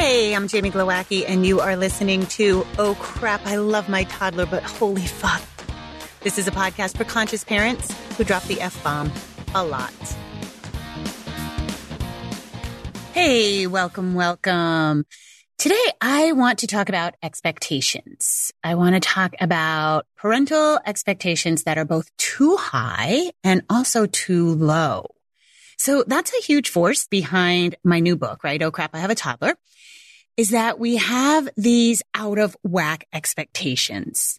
Hey, I'm Jamie Glowacki, and you are listening to Oh Crap, I Love My Toddler, but Holy Fuck. This is a podcast for conscious parents who drop the F bomb a lot. Hey, welcome, welcome. Today, I want to talk about expectations. I want to talk about parental expectations that are both too high and also too low. So that's a huge force behind my new book, right? Oh crap, I have a toddler is that we have these out of whack expectations.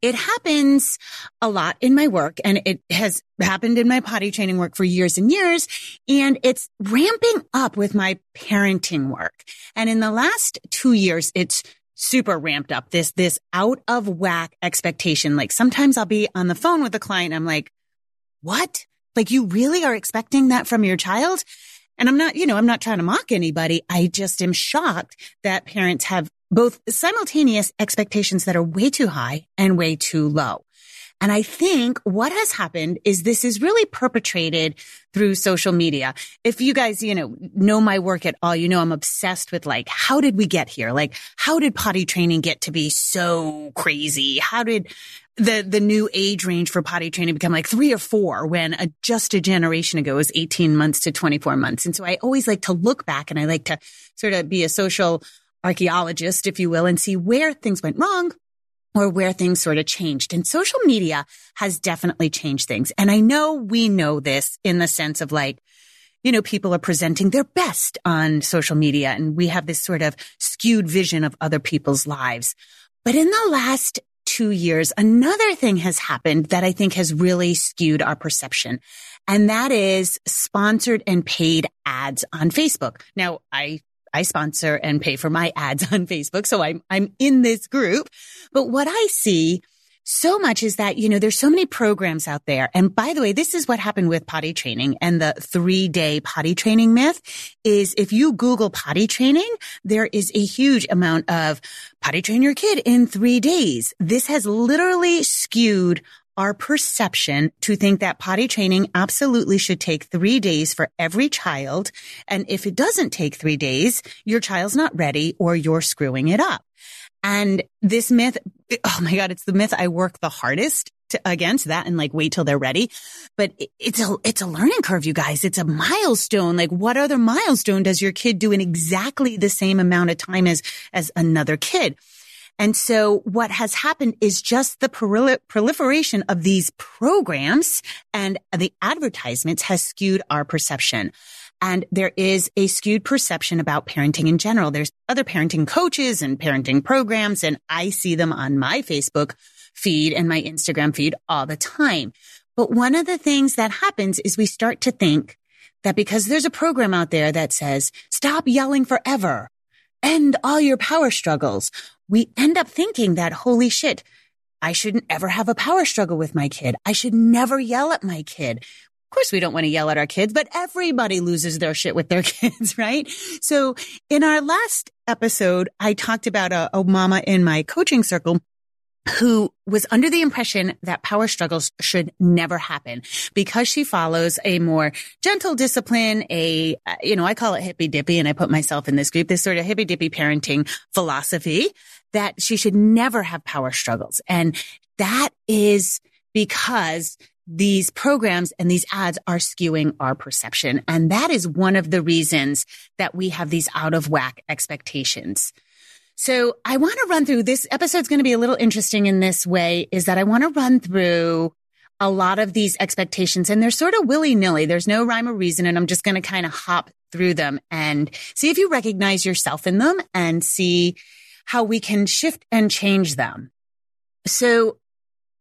It happens a lot in my work and it has happened in my potty training work for years and years. And it's ramping up with my parenting work. And in the last two years, it's super ramped up this, this out of whack expectation. Like sometimes I'll be on the phone with a client. I'm like, what? Like you really are expecting that from your child? And I'm not, you know, I'm not trying to mock anybody. I just am shocked that parents have both simultaneous expectations that are way too high and way too low. And I think what has happened is this is really perpetrated through social media. If you guys, you know, know my work at all, you know, I'm obsessed with like, how did we get here? Like, how did potty training get to be so crazy? How did the, the new age range for potty training become like three or four when a, just a generation ago was 18 months to 24 months. And so I always like to look back and I like to sort of be a social archaeologist, if you will, and see where things went wrong or where things sort of changed. And social media has definitely changed things. And I know we know this in the sense of like, you know, people are presenting their best on social media and we have this sort of skewed vision of other people's lives. But in the last two years, another thing has happened that I think has really skewed our perception. And that is sponsored and paid ads on Facebook. Now, I I sponsor and pay for my ads on Facebook. So I'm, I'm in this group. But what I see so much is that, you know, there's so many programs out there. And by the way, this is what happened with potty training and the three day potty training myth is if you Google potty training, there is a huge amount of potty train your kid in three days. This has literally skewed our perception to think that potty training absolutely should take three days for every child. And if it doesn't take three days, your child's not ready or you're screwing it up. And this myth, oh my God, it's the myth I work the hardest to, against that and like wait till they're ready. But it's a, it's a learning curve, you guys. It's a milestone. Like what other milestone does your kid do in exactly the same amount of time as, as another kid? And so what has happened is just the proliferation of these programs and the advertisements has skewed our perception. And there is a skewed perception about parenting in general. There's other parenting coaches and parenting programs, and I see them on my Facebook feed and my Instagram feed all the time. But one of the things that happens is we start to think that because there's a program out there that says, stop yelling forever, end all your power struggles, we end up thinking that, holy shit, I shouldn't ever have a power struggle with my kid. I should never yell at my kid. Of course, we don't want to yell at our kids, but everybody loses their shit with their kids, right? So in our last episode, I talked about a, a mama in my coaching circle who was under the impression that power struggles should never happen because she follows a more gentle discipline, a, uh, you know, I call it hippy dippy and I put myself in this group, this sort of hippy dippy parenting philosophy that she should never have power struggles. And that is because these programs and these ads are skewing our perception. And that is one of the reasons that we have these out of whack expectations. So I want to run through this episode's going to be a little interesting in this way is that I want to run through a lot of these expectations and they're sort of willy nilly. There's no rhyme or reason. And I'm just going to kind of hop through them and see if you recognize yourself in them and see how we can shift and change them. So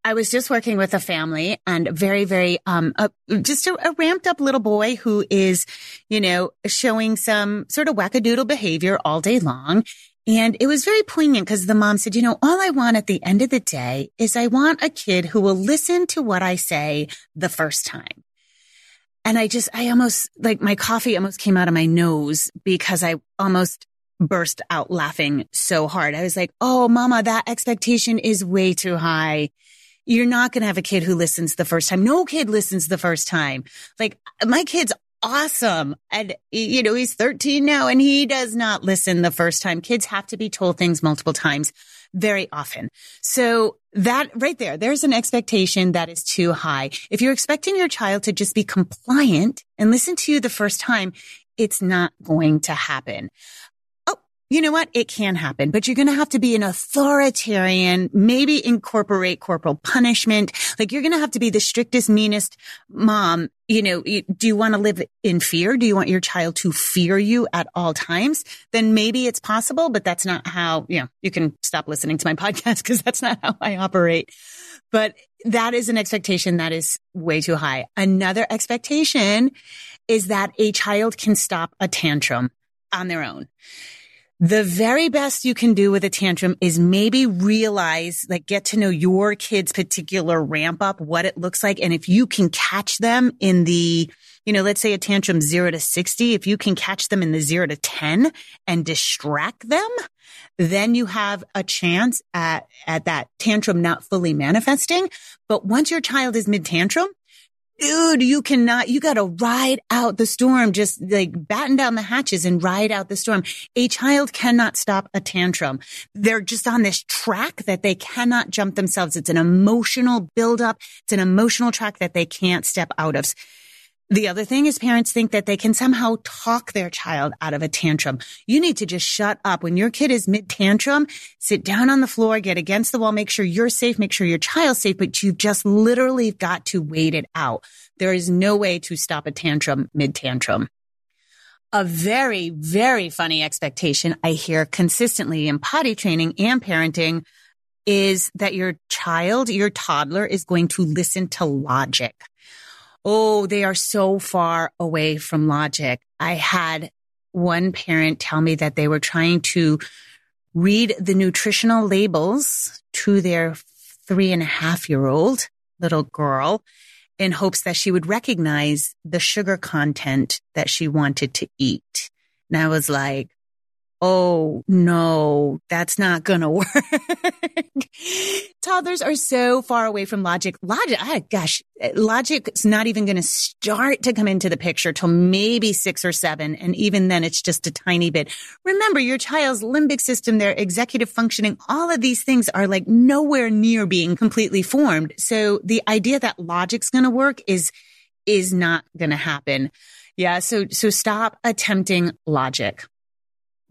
I was just working with a family and very, very, um, just a, a, ramped up little boy who is, you know, showing some sort of wackadoodle behavior all day long. And it was very poignant because the mom said, you know, all I want at the end of the day is I want a kid who will listen to what I say the first time. And I just, I almost like my coffee almost came out of my nose because I almost burst out laughing so hard. I was like, Oh, mama, that expectation is way too high. You're not going to have a kid who listens the first time. No kid listens the first time. Like my kids awesome. And, you know, he's 13 now and he does not listen the first time. Kids have to be told things multiple times very often. So that right there, there's an expectation that is too high. If you're expecting your child to just be compliant and listen to you the first time, it's not going to happen Oh, you know what? It can happen, but you're going to have to be an authoritarian, maybe incorporate corporal punishment. Like you're going to have to be the strictest, meanest mom. You know, do you want to live in fear? Do you want your child to fear you at all times? Then maybe it's possible, but that's not how, you know, you can stop listening to my podcast because that's not how I operate. But that is an expectation that is way too high. Another expectation is that a child can stop a tantrum on their own the very best you can do with a tantrum is maybe realize, like get to know your kid's particular ramp up, what it looks like. And if you can catch them in the, you know, let's say a tantrum zero to 60, if you can catch them in the zero to 10 and distract them, then you have a chance at, at that tantrum not fully manifesting. But once your child is mid tantrum, dude, you cannot, you got to ride out the storm, just like batten down the hatches and ride out the storm. A child cannot stop a tantrum. They're just on this track that they cannot jump themselves. It's an emotional buildup. It's an emotional track that they can't step out of. The other thing is parents think that they can somehow talk their child out of a tantrum. You need to just shut up. When your kid is mid tantrum, sit down on the floor, get against the wall, make sure you're safe, make sure your child's safe, but you've just literally got to wait it out. There is no way to stop a tantrum mid tantrum. A very, very funny expectation I hear consistently in potty training and parenting is that your child, your toddler is going to listen to logic. Oh, they are so far away from logic. I had one parent tell me that they were trying to read the nutritional labels to their three and a half year old little girl in hopes that she would recognize the sugar content that she wanted to eat. And I was like, oh no, that's not going to work. Toddlers are so far away from logic. Logic, ah, gosh, logic's not even going to start to come into the picture till maybe six or seven. And even then it's just a tiny bit. Remember your child's limbic system, their executive functioning, all of these things are like nowhere near being completely formed. So the idea that logic's going to work is, is not going to happen. Yeah. So, so stop attempting logic.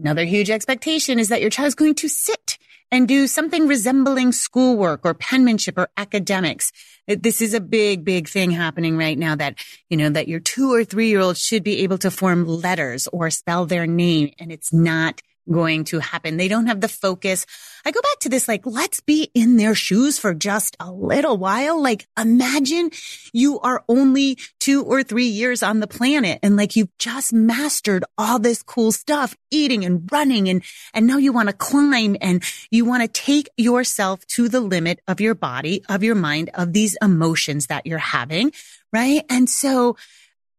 Another huge expectation is that your child is going to sit and do something resembling schoolwork or penmanship or academics. Uh, this is a big, big thing happening right now that, you know, that your two or three year old should be able to form letters or spell their name and it's not going to happen. They don't have the focus. I go back to this, like, let's be in their shoes for just a little while. Like, imagine you are only two or three years on the planet and like you've just mastered all this cool stuff, eating and running. And, and now you want to climb and you want to take yourself to the limit of your body, of your mind, of these emotions that you're having. Right. And so,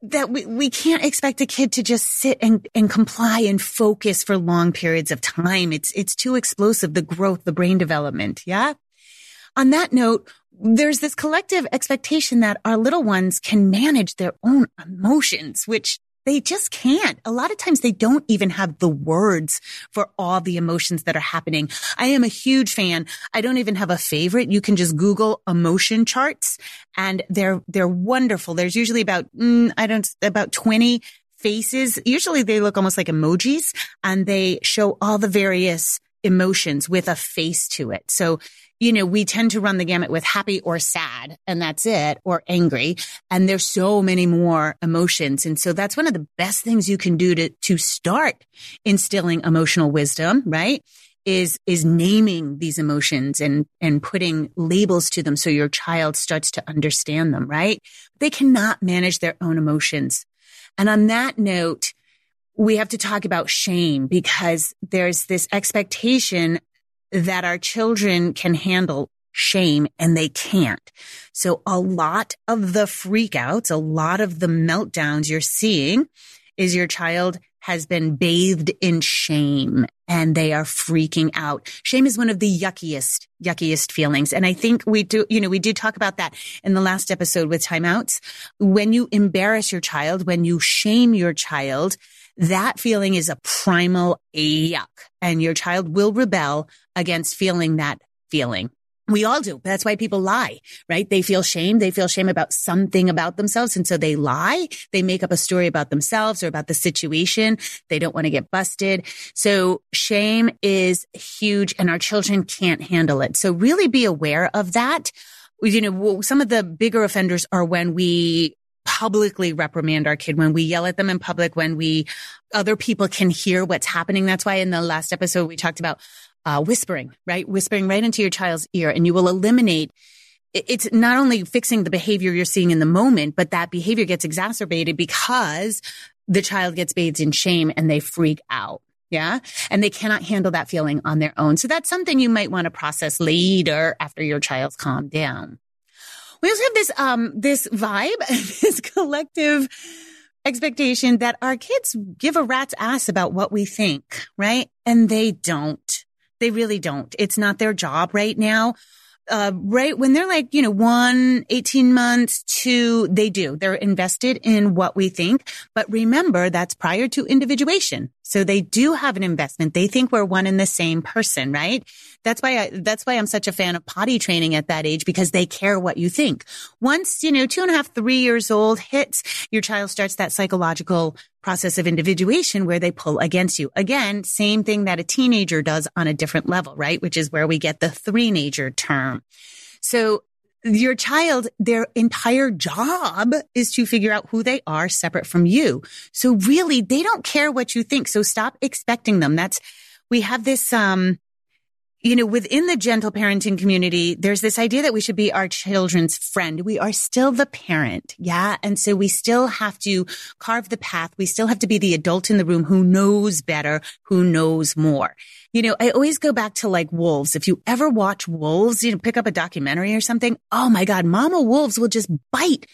that we, we can't expect a kid to just sit and, and comply and focus for long periods of time. It's, it's too explosive, the growth, the brain development. Yeah. On that note, there's this collective expectation that our little ones can manage their own emotions, which they just can't. A lot of times they don't even have the words for all the emotions that are happening. I am a huge fan. I don't even have a favorite. You can just Google emotion charts and they're, they're wonderful. There's usually about, mm, I don't, about 20 faces. Usually they look almost like emojis and they show all the various emotions with a face to it. So you know, we tend to run the gamut with happy or sad and that's it or angry. And there's so many more emotions. And so that's one of the best things you can do to, to start instilling emotional wisdom, right? Is, is naming these emotions and, and putting labels to them so your child starts to understand them, right? They cannot manage their own emotions. And on that note, we have to talk about shame because there's this expectation that our children can handle shame and they can't. So a lot of the freakouts, a lot of the meltdowns you're seeing is your child has been bathed in shame and they are freaking out. Shame is one of the yuckiest, yuckiest feelings. And I think we do, you know, we did talk about that in the last episode with timeouts. When you embarrass your child, when you shame your child, that feeling is a primal yuck and your child will rebel against feeling that feeling. We all do. That's why people lie, right? They feel shame. They feel shame about something about themselves. And so they lie. They make up a story about themselves or about the situation. They don't want to get busted. So shame is huge and our children can't handle it. So really be aware of that. You know, some of the bigger offenders are when we publicly reprimand our kid, when we yell at them in public, when we, other people can hear what's happening. That's why in the last episode we talked about uh, whispering, right? Whispering right into your child's ear and you will eliminate it's not only fixing the behavior you're seeing in the moment, but that behavior gets exacerbated because the child gets bathed in shame and they freak out. Yeah. And they cannot handle that feeling on their own. So that's something you might want to process later after your child's calmed down. We also have this, um, this vibe, this collective expectation that our kids give a rat's ass about what we think, right? And they don't. They really don't. It's not their job right now. Uh, right when they're like, you know, one, 18 months, two, they do. They're invested in what we think. But remember, that's prior to individuation. So they do have an investment. They think we're one and the same person, right? That's why I, that's why I'm such a fan of potty training at that age because they care what you think. Once, you know, two and a half, three years old hits, your child starts that psychological process of individuation where they pull against you. Again, same thing that a teenager does on a different level, right? Which is where we get the three-nager term. So your child, their entire job is to figure out who they are separate from you. So really, they don't care what you think. So stop expecting them. That's, we have this, um, you know, within the gentle parenting community, there's this idea that we should be our children's friend. We are still the parent. Yeah. And so we still have to carve the path. We still have to be the adult in the room who knows better, who knows more. You know, I always go back to like wolves. If you ever watch wolves, you know, pick up a documentary or something. Oh my God, mama wolves will just bite,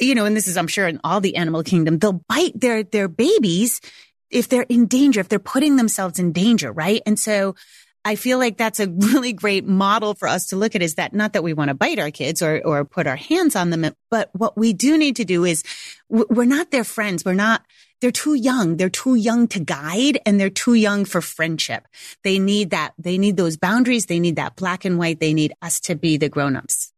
you know, and this is, I'm sure in all the animal kingdom, they'll bite their, their babies if they're in danger, if they're putting themselves in danger, right? And so, I feel like that's a really great model for us to look at is that not that we want to bite our kids or, or put our hands on them, but what we do need to do is we're not their friends. We're not, they're too young. They're too young to guide and they're too young for friendship. They need that. They need those boundaries. They need that black and white. They need us to be the grownups.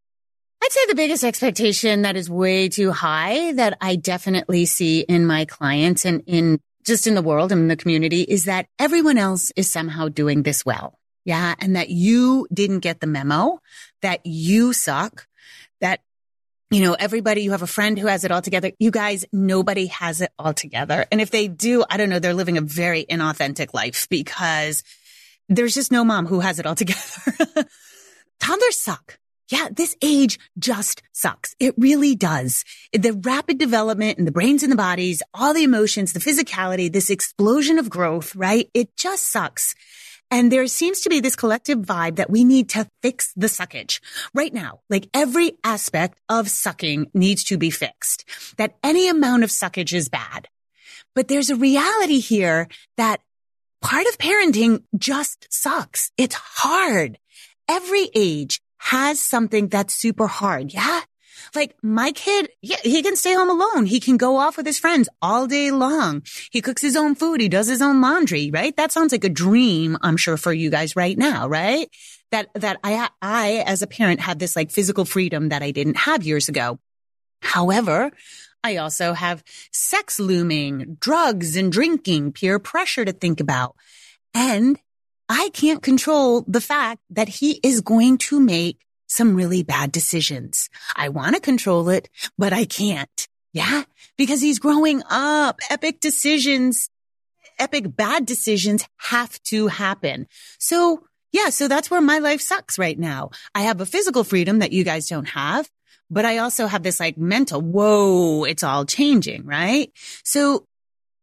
I'd say the biggest expectation that is way too high that I definitely see in my clients and in just in the world and in the community is that everyone else is somehow doing this well. Yeah. And that you didn't get the memo, that you suck, that, you know, everybody, you have a friend who has it all together. You guys, nobody has it all together. And if they do, I don't know, they're living a very inauthentic life because there's just no mom who has it all together. Toddlers suck. Yeah, this age just sucks. It really does. The rapid development in the brains and the bodies, all the emotions, the physicality, this explosion of growth, right? It just sucks. And there seems to be this collective vibe that we need to fix the suckage right now. Like every aspect of sucking needs to be fixed, that any amount of suckage is bad. But there's a reality here that part of parenting just sucks. It's hard. Every age has something that's super hard. Yeah. Like my kid, yeah, he can stay home alone. He can go off with his friends all day long. He cooks his own food. He does his own laundry, right? That sounds like a dream, I'm sure for you guys right now, right? That, that I, I as a parent have this like physical freedom that I didn't have years ago. However, I also have sex looming, drugs and drinking, peer pressure to think about. And I can't control the fact that he is going to make some really bad decisions. I want to control it, but I can't. Yeah. Because he's growing up. Epic decisions, epic bad decisions have to happen. So yeah. So that's where my life sucks right now. I have a physical freedom that you guys don't have, but I also have this like mental, whoa, it's all changing, right? So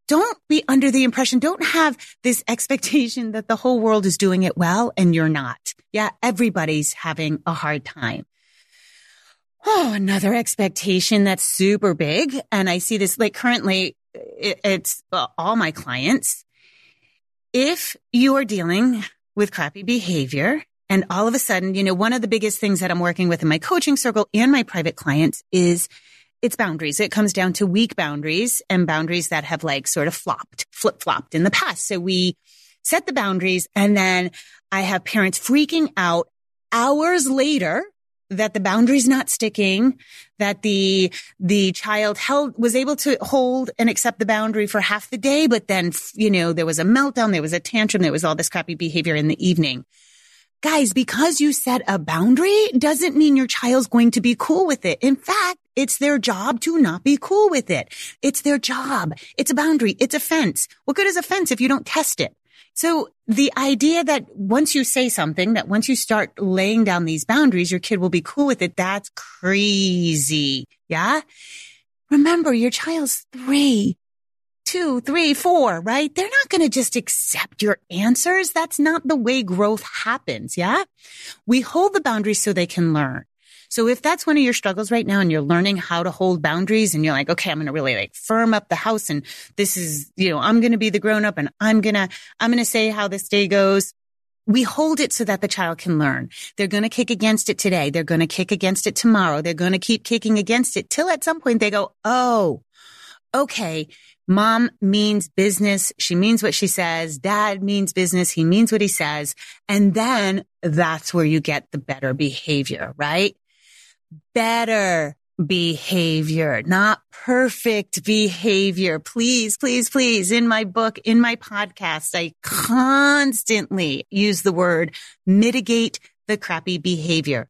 don't be under the impression, don't have this expectation that the whole world is doing it well and you're not. Yeah, everybody's having a hard time. Oh, another expectation that's super big. And I see this like currently it, it's uh, all my clients. If you are dealing with crappy behavior and all of a sudden, you know, one of the biggest things that I'm working with in my coaching circle and my private clients is it's boundaries. It comes down to weak boundaries and boundaries that have like sort of flopped, flip flopped in the past. So we set the boundaries and then I have parents freaking out hours later that the boundary's not sticking, that the, the child held, was able to hold and accept the boundary for half the day, but then, you know, there was a meltdown, there was a tantrum, there was all this crappy behavior in the evening. Guys, because you set a boundary doesn't mean your child's going to be cool with it. In fact, it's their job to not be cool with it. It's their job. It's a boundary. It's a fence. What good is a fence if you don't test it? So the idea that once you say something, that once you start laying down these boundaries, your kid will be cool with it. That's crazy. Yeah. Remember, your child's three, two, three, four, right? They're not going to just accept your answers. That's not the way growth happens. Yeah. We hold the boundaries so they can learn. So if that's one of your struggles right now and you're learning how to hold boundaries and you're like, okay, I'm going to really like firm up the house and this is, you know, I'm going to be the grown up and I'm going to, I'm going to say how this day goes. We hold it so that the child can learn. They're going to kick against it today. They're going to kick against it tomorrow. They're going to keep kicking against it till at some point they go, Oh, okay. Mom means business. She means what she says. Dad means business. He means what he says. And then that's where you get the better behavior, right? Better behavior, not perfect behavior. Please, please, please. In my book, in my podcast, I constantly use the word mitigate the crappy behavior.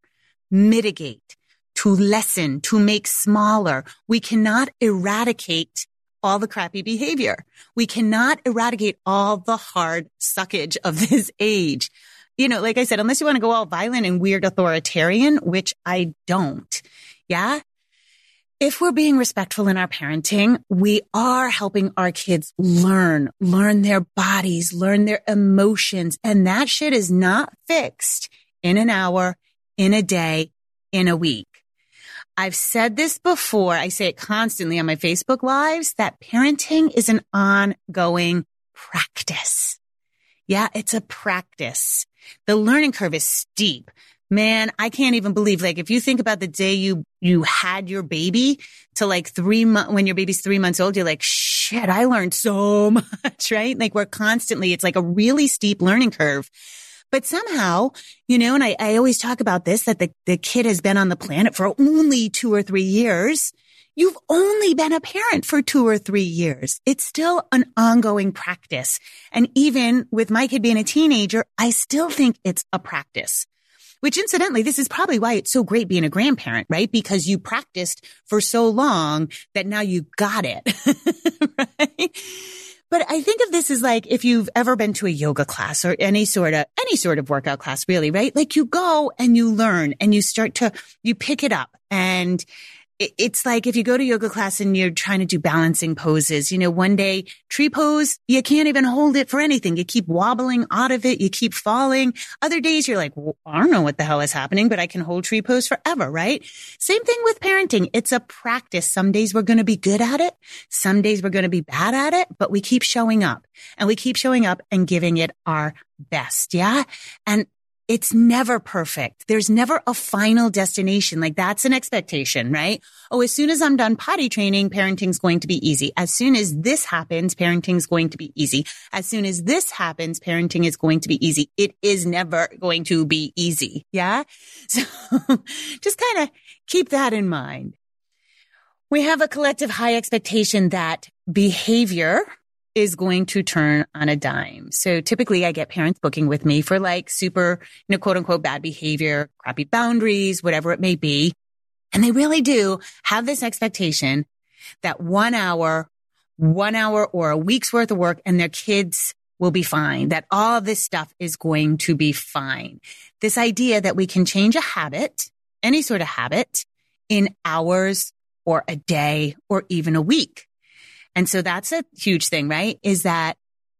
Mitigate to lessen, to make smaller. We cannot eradicate all the crappy behavior. We cannot eradicate all the hard suckage of this age you know, like I said, unless you want to go all violent and weird authoritarian, which I don't. Yeah. If we're being respectful in our parenting, we are helping our kids learn, learn their bodies, learn their emotions. And that shit is not fixed in an hour, in a day, in a week. I've said this before. I say it constantly on my Facebook lives that parenting is an ongoing practice. Yeah, it's a practice. The learning curve is steep. Man, I can't even believe, like, if you think about the day you, you had your baby to like three months, when your baby's three months old, you're like, shit, I learned so much, right? Like we're constantly, it's like a really steep learning curve. But somehow, you know, and I, I always talk about this, that the, the kid has been on the planet for only two or three years. You've only been a parent for two or three years. It's still an ongoing practice. And even with my kid being a teenager, I still think it's a practice. Which incidentally, this is probably why it's so great being a grandparent, right? Because you practiced for so long that now you got it, right? But I think of this as like if you've ever been to a yoga class or any sort of, any sort of workout class, really, right? Like you go and you learn and you start to, you pick it up and it's like if you go to yoga class and you're trying to do balancing poses, you know, one day tree pose, you can't even hold it for anything. You keep wobbling out of it. You keep falling. Other days you're like, well, I don't know what the hell is happening, but I can hold tree pose forever, right? Same thing with parenting. It's a practice. Some days we're going to be good at it. Some days we're going to be bad at it, but we keep showing up and we keep showing up and giving it our best. Yeah. And it's never perfect. There's never a final destination. Like that's an expectation, right? Oh, as soon as I'm done potty training, parenting's going to be easy. As soon as this happens, parenting's going to be easy. As soon as this happens, parenting is going to be easy. It is never going to be easy. Yeah. So just kind of keep that in mind. We have a collective high expectation that behavior is going to turn on a dime. So typically I get parents booking with me for like super, you know, quote unquote bad behavior, crappy boundaries, whatever it may be. And they really do have this expectation that one hour, one hour or a week's worth of work and their kids will be fine, that all of this stuff is going to be fine. This idea that we can change a habit, any sort of habit in hours or a day or even a week. And so that's a huge thing, right? Is that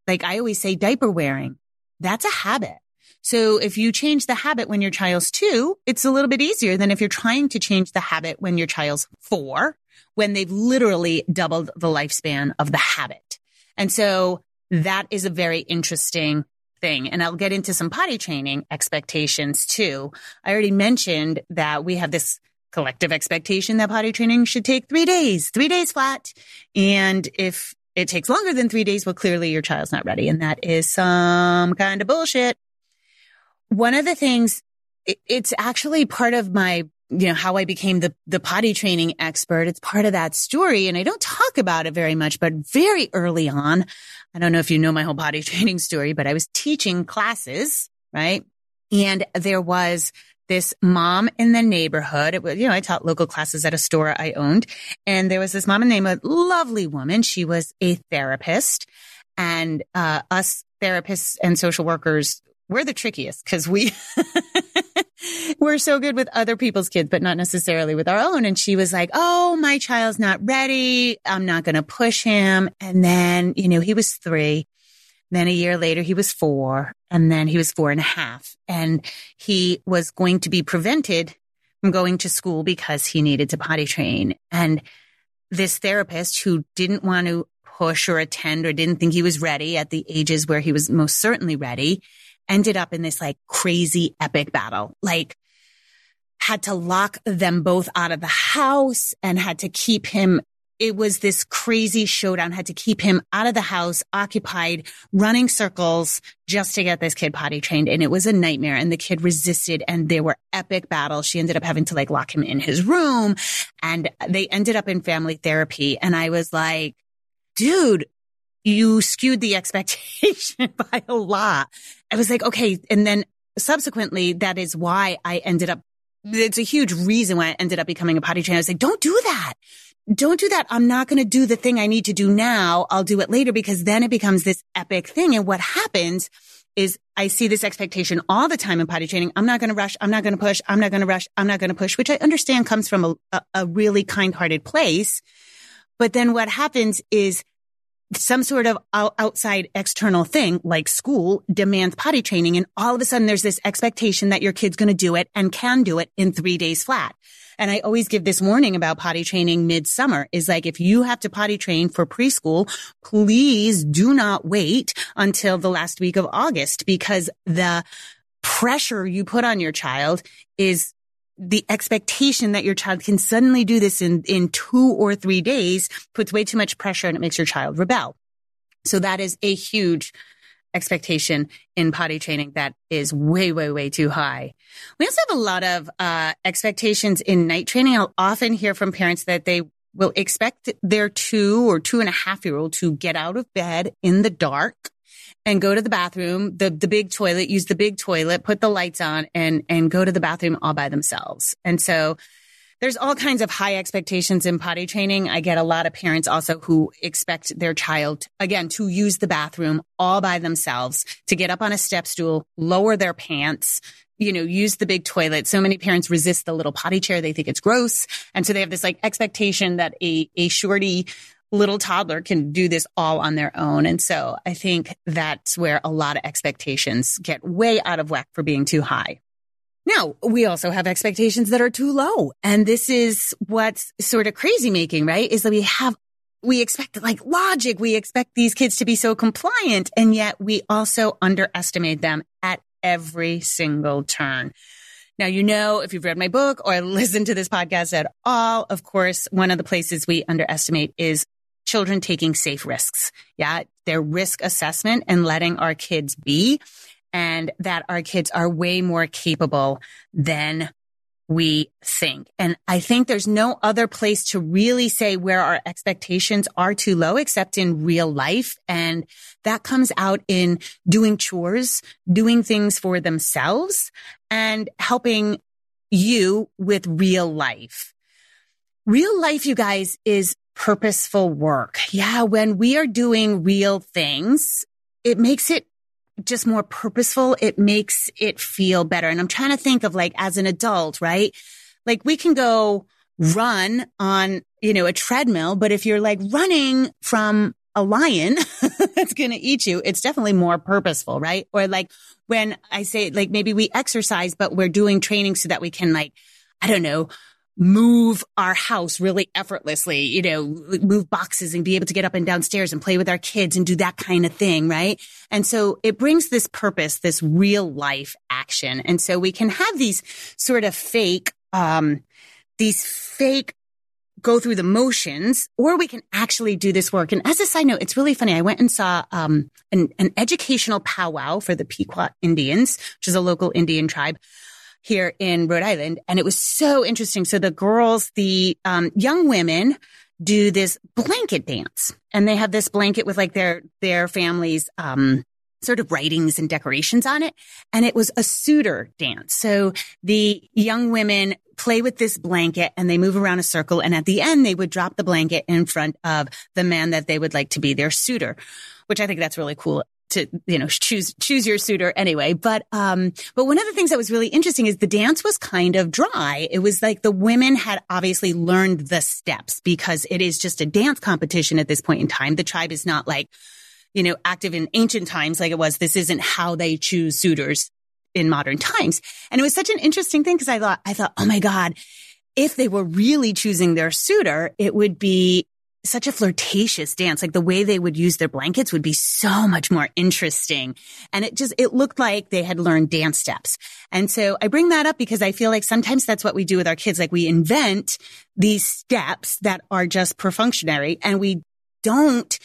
like I always say diaper wearing, that's a habit. So if you change the habit when your child's two, it's a little bit easier than if you're trying to change the habit when your child's four when they've literally doubled the lifespan of the habit. And so that is a very interesting thing. And I'll get into some potty training expectations too. I already mentioned that we have this collective expectation that potty training should take three days, three days flat. And if it takes longer than three days, well, clearly your child's not ready. And that is some kind of bullshit. One of the things, it's actually part of my you know, how I became the, the potty training expert. It's part of that story. And I don't talk about it very much, but very early on, I don't know if you know my whole potty training story, but I was teaching classes, right? And there was this mom in the neighborhood. It was, you know, I taught local classes at a store I owned. And there was this mom named a lovely woman. She was a therapist and, uh, us therapists and social workers, we're the trickiest because we, we're so good with other people's kids, but not necessarily with our own. And she was like, Oh, my child's not ready. I'm not going to push him. And then, you know, he was three. Then a year later, he was four and then he was four and a half and he was going to be prevented from going to school because he needed to potty train. And this therapist who didn't want to push or attend or didn't think he was ready at the ages where he was most certainly ready ended up in this like crazy epic battle. Like had to lock them both out of the house and had to keep him it was this crazy showdown, had to keep him out of the house, occupied, running circles just to get this kid potty trained. And it was a nightmare. And the kid resisted and there were epic battles. She ended up having to like lock him in his room and they ended up in family therapy. And I was like, dude, you skewed the expectation by a lot. I was like, okay. And then subsequently, that is why I ended up, it's a huge reason why I ended up becoming a potty trainer. I was like, don't do that. Don't do that. I'm not going to do the thing I need to do now. I'll do it later because then it becomes this epic thing. And what happens is I see this expectation all the time in potty training. I'm not going to rush. I'm not going to push. I'm not going to rush. I'm not going to push, which I understand comes from a, a, a really kind hearted place. But then what happens is some sort of outside external thing like school demands potty training. And all of a sudden there's this expectation that your kid's going to do it and can do it in three days flat. And I always give this warning about potty training midsummer is like, if you have to potty train for preschool, please do not wait until the last week of August because the pressure you put on your child is the expectation that your child can suddenly do this in, in two or three days puts way too much pressure and it makes your child rebel. So that is a huge expectation in potty training that is way, way, way too high. We also have a lot of uh, expectations in night training. I'll often hear from parents that they will expect their two or two and a half year old to get out of bed in the dark and go to the bathroom, the, the big toilet, use the big toilet, put the lights on and, and go to the bathroom all by themselves. And so there's all kinds of high expectations in potty training. I get a lot of parents also who expect their child, again, to use the bathroom all by themselves, to get up on a step stool, lower their pants, you know, use the big toilet. So many parents resist the little potty chair. They think it's gross. And so they have this like expectation that a, a shorty little toddler can do this all on their own. And so I think that's where a lot of expectations get way out of whack for being too high. Now, we also have expectations that are too low. And this is what's sort of crazy making, right? Is that we have, we expect like logic. We expect these kids to be so compliant. And yet we also underestimate them at every single turn. Now, you know, if you've read my book or listened to this podcast at all, of course, one of the places we underestimate is children taking safe risks. Yeah. Their risk assessment and letting our kids be and that our kids are way more capable than we think. And I think there's no other place to really say where our expectations are too low except in real life. And that comes out in doing chores, doing things for themselves and helping you with real life. Real life, you guys, is purposeful work. Yeah. When we are doing real things, it makes it just more purposeful. It makes it feel better. And I'm trying to think of like as an adult, right? Like we can go run on, you know, a treadmill, but if you're like running from a lion that's going to eat you, it's definitely more purposeful, right? Or like when I say like maybe we exercise, but we're doing training so that we can like, I don't know, move our house really effortlessly, you know, move boxes and be able to get up and downstairs and play with our kids and do that kind of thing, right? And so it brings this purpose, this real life action. And so we can have these sort of fake, um, these fake go through the motions or we can actually do this work. And as a side note, it's really funny. I went and saw, um, an, an educational powwow for the Pequot Indians, which is a local Indian tribe here in Rhode Island. And it was so interesting. So the girls, the, um, young women do this blanket dance and they have this blanket with like their, their families, um, sort of writings and decorations on it. And it was a suitor dance. So the young women play with this blanket and they move around a circle. And at the end, they would drop the blanket in front of the man that they would like to be their suitor, which I think that's really cool to, you know, choose, choose your suitor anyway. But, um, but one of the things that was really interesting is the dance was kind of dry. It was like the women had obviously learned the steps because it is just a dance competition at this point in time. The tribe is not like, you know, active in ancient times like it was. This isn't how they choose suitors in modern times. And it was such an interesting thing because I thought, I thought, oh my God, if they were really choosing their suitor, it would be such a flirtatious dance. Like the way they would use their blankets would be so much more interesting. And it just, it looked like they had learned dance steps. And so I bring that up because I feel like sometimes that's what we do with our kids. Like we invent these steps that are just perfunctory and we don't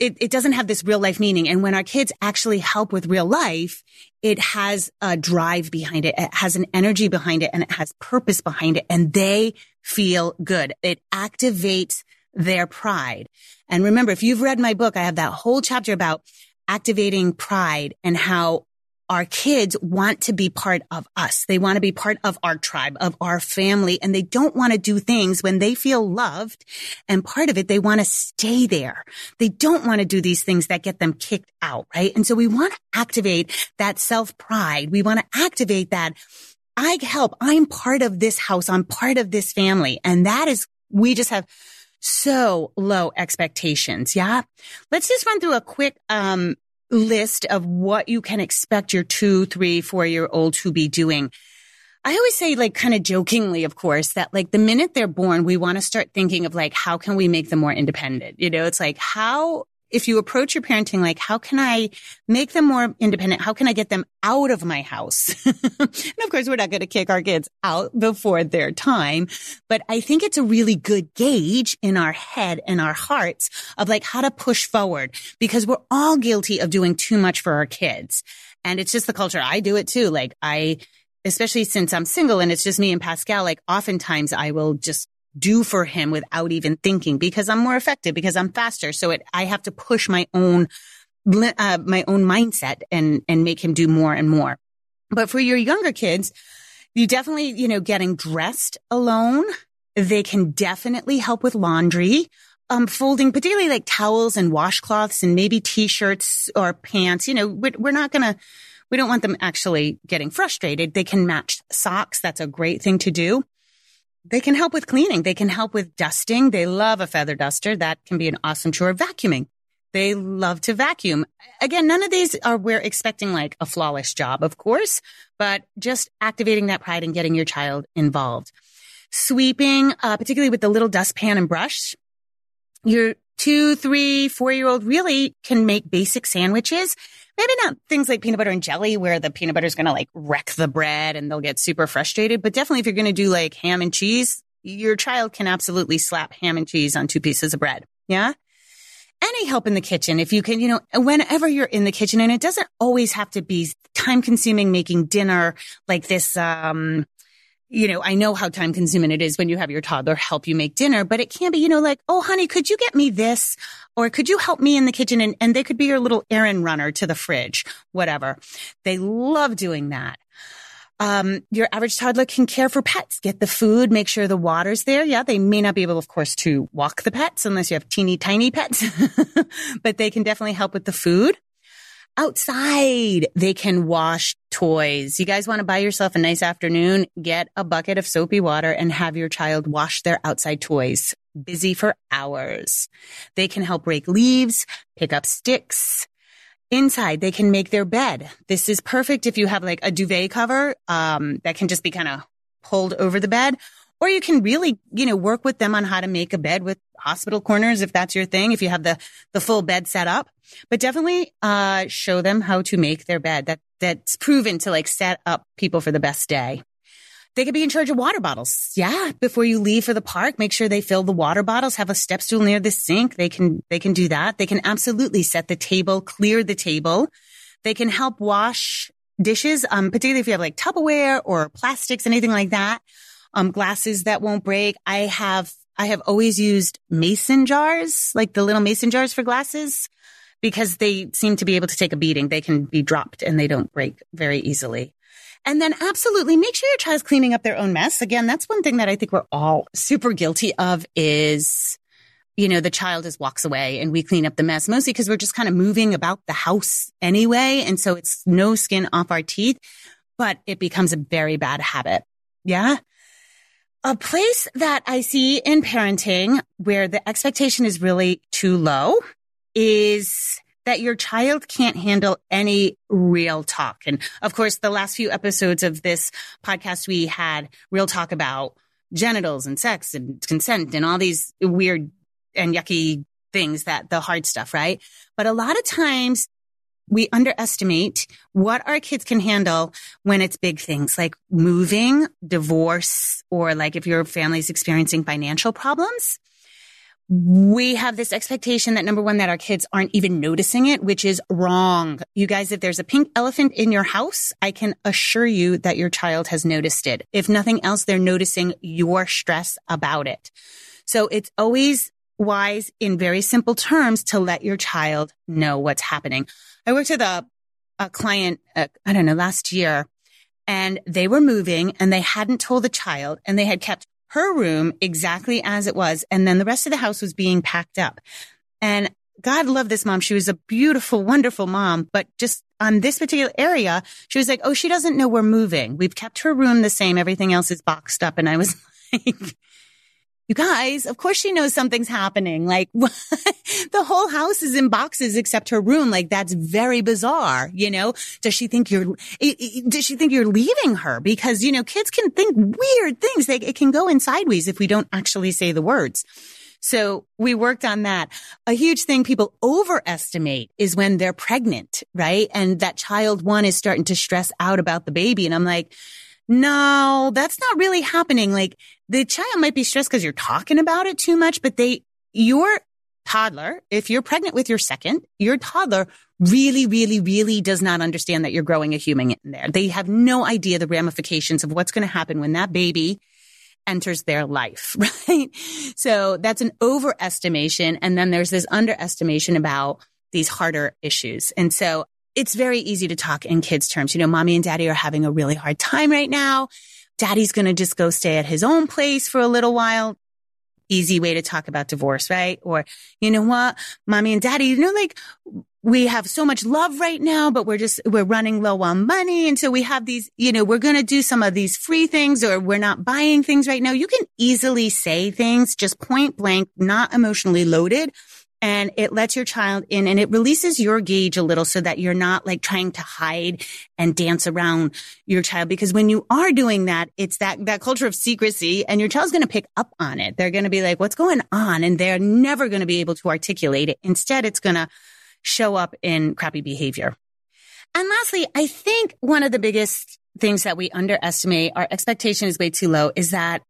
it, it doesn't have this real life meaning. And when our kids actually help with real life, it has a drive behind it. It has an energy behind it and it has purpose behind it and they feel good. It activates their pride. And remember, if you've read my book, I have that whole chapter about activating pride and how our kids want to be part of us. They want to be part of our tribe, of our family, and they don't want to do things when they feel loved. And part of it, they want to stay there. They don't want to do these things that get them kicked out, right? And so we want to activate that self pride. We want to activate that I help. I'm part of this house. I'm part of this family. And that is, we just have so low expectations. Yeah. Let's just run through a quick, um, list of what you can expect your two, three, four year old to be doing. I always say like kind of jokingly, of course, that like the minute they're born, we want to start thinking of like, how can we make them more independent? You know, it's like, how if you approach your parenting like, how can I make them more independent? How can I get them out of my house? and of course, we're not going to kick our kids out before their time, but I think it's a really good gauge in our head and our hearts of like how to push forward because we're all guilty of doing too much for our kids. And it's just the culture. I do it too. Like I, especially since I'm single and it's just me and Pascal, like oftentimes I will just do for him without even thinking because I'm more effective, because I'm faster. So it, I have to push my own, uh, my own mindset and, and make him do more and more. But for your younger kids, you definitely, you know, getting dressed alone. They can definitely help with laundry. Um, folding, particularly like towels and washcloths and maybe t-shirts or pants. You know, we're not going to, we don't want them actually getting frustrated. They can match socks. That's a great thing to do. They can help with cleaning. They can help with dusting. They love a feather duster. That can be an awesome chore. Vacuuming. They love to vacuum. Again, none of these are we're expecting like a flawless job, of course, but just activating that pride and getting your child involved. Sweeping, uh, particularly with the little dustpan and brush. Your two, three, four year old really can make basic sandwiches maybe not things like peanut butter and jelly where the peanut butter is going to like wreck the bread and they'll get super frustrated. But definitely if you're going to do like ham and cheese, your child can absolutely slap ham and cheese on two pieces of bread. Yeah. Any help in the kitchen, if you can, you know, whenever you're in the kitchen and it doesn't always have to be time consuming making dinner like this, um, you know, I know how time consuming it is when you have your toddler help you make dinner, but it can be, you know, like, oh, honey, could you get me this? Or could you help me in the kitchen? And, and they could be your little errand runner to the fridge, whatever. They love doing that. Um, your average toddler can care for pets, get the food, make sure the water's there. Yeah, they may not be able, of course, to walk the pets unless you have teeny tiny pets, but they can definitely help with the food outside. They can wash toys. You guys want to buy yourself a nice afternoon? Get a bucket of soapy water and have your child wash their outside toys. Busy for hours. They can help rake leaves, pick up sticks. Inside, they can make their bed. This is perfect if you have like a duvet cover, um, that can just be kind of pulled over the bed Or you can really, you know, work with them on how to make a bed with hospital corners if that's your thing, if you have the, the full bed set up. But definitely, uh, show them how to make their bed. That, that's proven to like set up people for the best day. They could be in charge of water bottles. Yeah. Before you leave for the park, make sure they fill the water bottles, have a step stool near the sink. They can, they can do that. They can absolutely set the table, clear the table. They can help wash dishes, um, particularly if you have like Tupperware or plastics, anything like that. Um, glasses that won't break. I have, I have always used mason jars, like the little mason jars for glasses because they seem to be able to take a beating. They can be dropped and they don't break very easily. And then absolutely make sure your child's cleaning up their own mess. Again, that's one thing that I think we're all super guilty of is, you know, the child just walks away and we clean up the mess mostly because we're just kind of moving about the house anyway. And so it's no skin off our teeth, but it becomes a very bad habit. Yeah. A place that I see in parenting where the expectation is really too low is that your child can't handle any real talk. And of course, the last few episodes of this podcast, we had real talk about genitals and sex and consent and all these weird and yucky things that the hard stuff, right? But a lot of times we underestimate what our kids can handle when it's big things like moving, divorce, or like if your family's experiencing financial problems we have this expectation that number one, that our kids aren't even noticing it, which is wrong. You guys, if there's a pink elephant in your house, I can assure you that your child has noticed it. If nothing else, they're noticing your stress about it. So it's always wise in very simple terms to let your child know what's happening. I worked with a, a client, uh, I don't know, last year and they were moving and they hadn't told the child and they had kept her room exactly as it was. And then the rest of the house was being packed up. And God love this mom. She was a beautiful, wonderful mom, but just on this particular area, she was like, Oh, she doesn't know we're moving. We've kept her room the same. Everything else is boxed up. And I was like, you guys, of course she knows something's happening. Like the whole house is in boxes except her room. Like that's very bizarre. You know, does she think you're, does she think you're leaving her? Because, you know, kids can think weird things. They, it can go in sideways if we don't actually say the words. So we worked on that. A huge thing people overestimate is when they're pregnant, right? And that child one is starting to stress out about the baby. And I'm like, no, that's not really happening. Like the child might be stressed because you're talking about it too much, but they, your toddler, if you're pregnant with your second, your toddler really, really, really does not understand that you're growing a human in there. They have no idea the ramifications of what's going to happen when that baby enters their life, right? So that's an overestimation. And then there's this underestimation about these harder issues. And so it's very easy to talk in kids terms. You know, mommy and daddy are having a really hard time right now. Daddy's going to just go stay at his own place for a little while. Easy way to talk about divorce, right? Or, you know what? Mommy and daddy, you know, like we have so much love right now, but we're just, we're running low on money. And so we have these, you know, we're going to do some of these free things or we're not buying things right now. You can easily say things just point blank, not emotionally loaded and it lets your child in and it releases your gauge a little so that you're not like trying to hide and dance around your child. Because when you are doing that, it's that, that culture of secrecy and your child's going to pick up on it. They're going to be like, what's going on? And they're never going to be able to articulate it. Instead, it's going to show up in crappy behavior. And lastly, I think one of the biggest things that we underestimate, our expectation is way too low, is that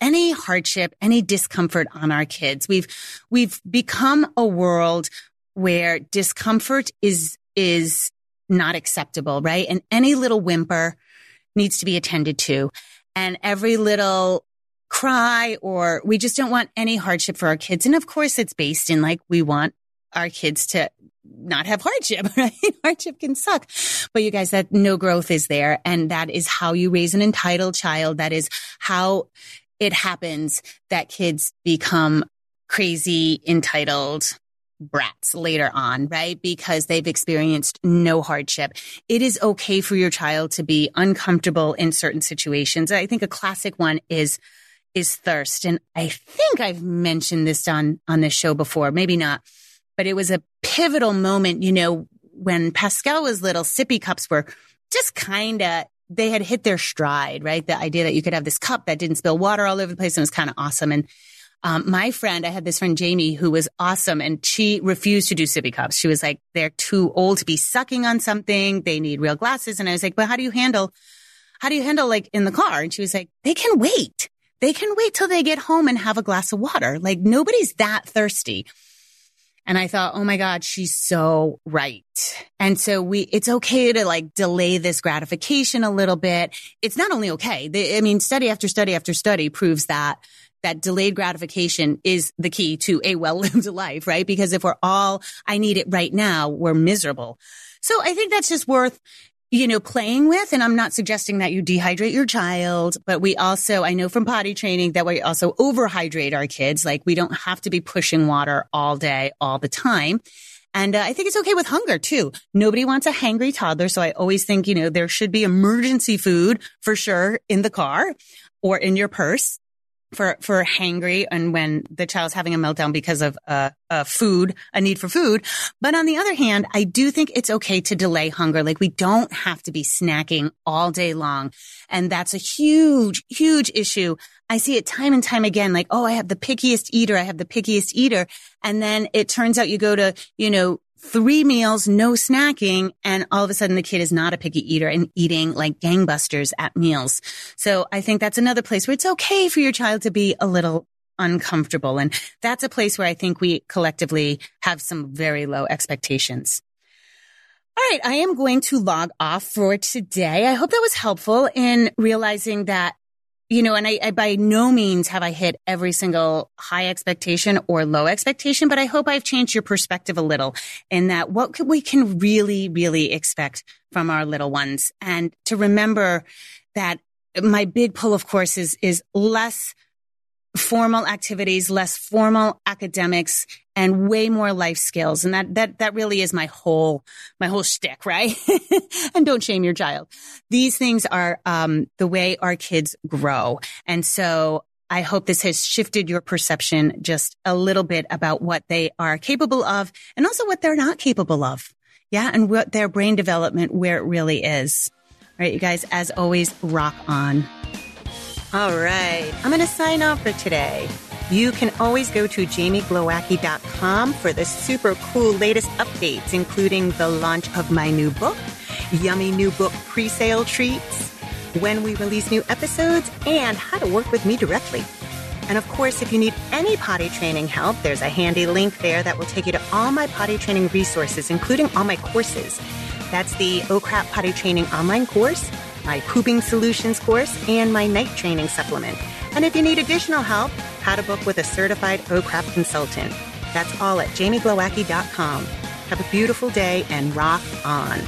any hardship, any discomfort on our kids. We've, we've become a world where discomfort is, is not acceptable, right? And any little whimper needs to be attended to. And every little cry or we just don't want any hardship for our kids. And of course, it's based in like we want our kids to not have hardship, right? hardship can suck. But you guys, that no growth is there. And that is how you raise an entitled child. That is how it happens that kids become crazy, entitled brats later on, right? Because they've experienced no hardship. It is okay for your child to be uncomfortable in certain situations. I think a classic one is is thirst. And I think I've mentioned this on on this show before, maybe not. But it was a pivotal moment, you know, when Pascal was little, sippy cups were just kind of they had hit their stride, right? The idea that you could have this cup that didn't spill water all over the place and was kind of awesome. And um, my friend, I had this friend Jamie who was awesome and she refused to do sippy cups. She was like, they're too old to be sucking on something. They need real glasses. And I was like, but how do you handle, how do you handle like in the car? And she was like, they can wait. They can wait till they get home and have a glass of water. Like nobody's that thirsty. And I thought, oh my God, she's so right. And so we, it's okay to like delay this gratification a little bit. It's not only okay. They, I mean, study after study after study proves that that delayed gratification is the key to a well-lived life, right? Because if we're all, I need it right now, we're miserable. So I think that's just worth you know, playing with. And I'm not suggesting that you dehydrate your child, but we also, I know from potty training that we also overhydrate our kids. Like we don't have to be pushing water all day, all the time. And uh, I think it's okay with hunger too. Nobody wants a hangry toddler. So I always think, you know, there should be emergency food for sure in the car or in your purse for for hangry and when the child's having a meltdown because of uh, uh, food, a need for food. But on the other hand, I do think it's okay to delay hunger. Like we don't have to be snacking all day long, and that's a huge, huge issue. I see it time and time again. Like, oh, I have the pickiest eater. I have the pickiest eater, and then it turns out you go to you know three meals, no snacking. And all of a sudden the kid is not a picky eater and eating like gangbusters at meals. So I think that's another place where it's okay for your child to be a little uncomfortable. And that's a place where I think we collectively have some very low expectations. All right. I am going to log off for today. I hope that was helpful in realizing that you know, and I, I, by no means have I hit every single high expectation or low expectation, but I hope I've changed your perspective a little in that what could, we can really, really expect from our little ones. And to remember that my big pull, of course, is, is less formal activities, less formal academics, and way more life skills. And that, that, that really is my whole, my whole shtick, right? and don't shame your child. These things are, um, the way our kids grow. And so I hope this has shifted your perception just a little bit about what they are capable of and also what they're not capable of. Yeah. And what their brain development, where it really is. All right. You guys, as always, rock on. All right. I'm going to sign off for today. You can always go to jamieglowacki.com for the super cool latest updates, including the launch of my new book, yummy new book pre-sale treats, when we release new episodes, and how to work with me directly. And of course, if you need any potty training help, there's a handy link there that will take you to all my potty training resources, including all my courses. That's the oh OCRAP Potty Training online course, my pooping solutions course, and my night training supplement. And if you need additional help, how to book with a certified OCRAP consultant. That's all at jamieglowacki.com. Have a beautiful day and rock on.